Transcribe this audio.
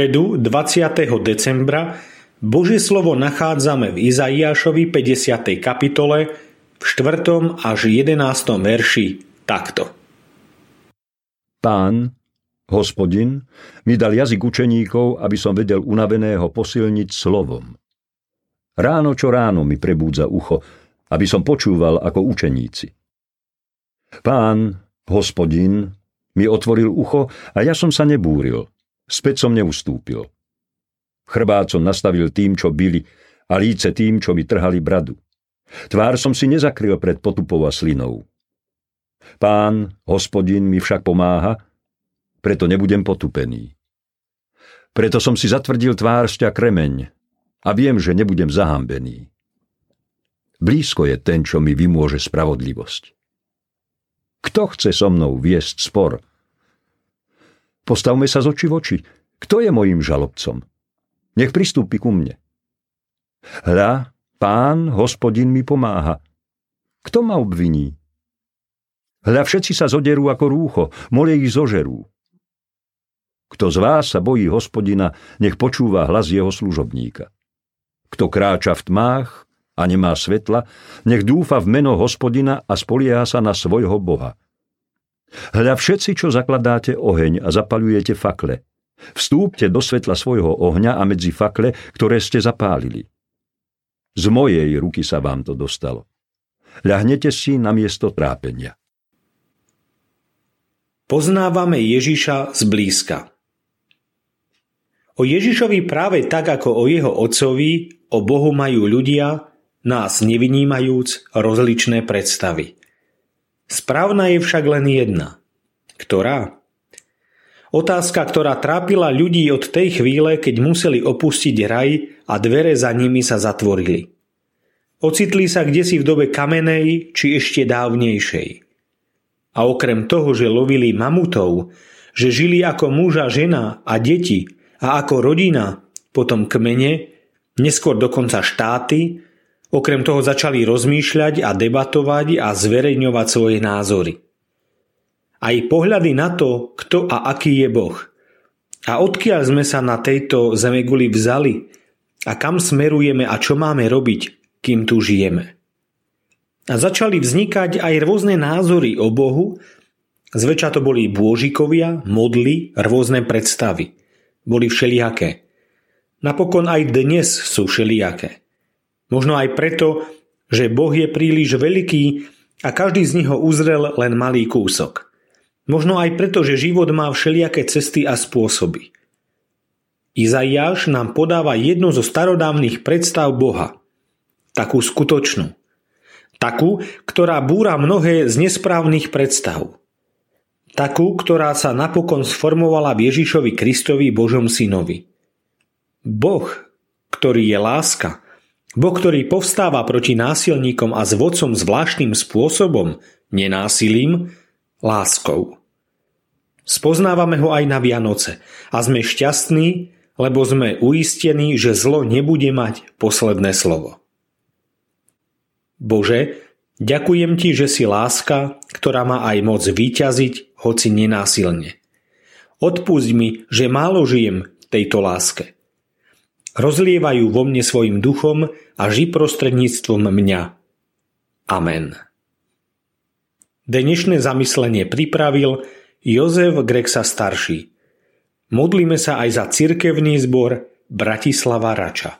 stredu 20. decembra Božie slovo nachádzame v Izaiášovi 50. kapitole v 4. až 11. verši takto. Pán, hospodin, mi dal jazyk učeníkov, aby som vedel unaveného posilniť slovom. Ráno čo ráno mi prebúdza ucho, aby som počúval ako učeníci. Pán, hospodin, mi otvoril ucho a ja som sa nebúril – Späť som neustúpil. Chrbát som nastavil tým, čo byli, a líce tým, čo mi trhali bradu. Tvár som si nezakryl pred potupou a slinou. Pán, hospodin mi však pomáha, preto nebudem potupený. Preto som si zatvrdil tvár sťa kremeň a viem, že nebudem zahambený. Blízko je ten, čo mi vymôže spravodlivosť. Kto chce so mnou viesť spor? Postavme sa z oči v oči. Kto je mojím žalobcom? Nech pristúpi ku mne. Hľa, pán, hospodin mi pomáha. Kto ma obviní? Hľa všetci sa zoderú ako rúcho, molie ich zožerú. Kto z vás sa bojí hospodina, nech počúva hlas jeho služobníka. Kto kráča v tmách a nemá svetla, nech dúfa v meno hospodina a spolieha sa na svojho Boha. Hľa všetci, čo zakladáte oheň a zapalujete fakle. Vstúpte do svetla svojho ohňa a medzi fakle, ktoré ste zapálili. Z mojej ruky sa vám to dostalo. Ľahnete si na miesto trápenia. Poznávame Ježiša zblízka. O Ježišovi práve tak ako o jeho otcovi, o Bohu majú ľudia, nás nevynímajúc, rozličné predstavy. Správna je však len jedna. Ktorá? Otázka, ktorá trápila ľudí od tej chvíle, keď museli opustiť raj a dvere za nimi sa zatvorili. Ocitli sa kde si v dobe kamenej či ešte dávnejšej. A okrem toho, že lovili mamutov, že žili ako muža, žena a deti a ako rodina, potom kmene, neskôr dokonca štáty, Okrem toho začali rozmýšľať a debatovať a zverejňovať svoje názory. Aj pohľady na to, kto a aký je Boh. A odkiaľ sme sa na tejto zemeguli vzali a kam smerujeme a čo máme robiť, kým tu žijeme. A začali vznikať aj rôzne názory o Bohu, zväčša to boli bôžikovia, modly, rôzne predstavy. Boli všelijaké. Napokon aj dnes sú všelijaké. Možno aj preto, že Boh je príliš veľký a každý z nich ho uzrel len malý kúsok. Možno aj preto, že život má všelijaké cesty a spôsoby. Izaiáš nám podáva jednu zo starodávnych predstav Boha. Takú skutočnú. Takú, ktorá búra mnohé z nesprávnych predstav. Takú, ktorá sa napokon sformovala v Ježišovi Kristovi Božom synovi. Boh, ktorý je láska, Boh, ktorý povstáva proti násilníkom a s vodcom zvláštnym spôsobom, nenásilím, láskou. Spoznávame ho aj na Vianoce a sme šťastní, lebo sme uistení, že zlo nebude mať posledné slovo. Bože, ďakujem Ti, že si láska, ktorá má aj moc vyťaziť, hoci nenásilne. Odpusť mi, že málo žijem tejto láske – rozlievajú vo mne svojim duchom a ži prostredníctvom mňa. Amen. Dnešné zamyslenie pripravil Jozef Grexa starší. Modlíme sa aj za cirkevný zbor Bratislava Rača.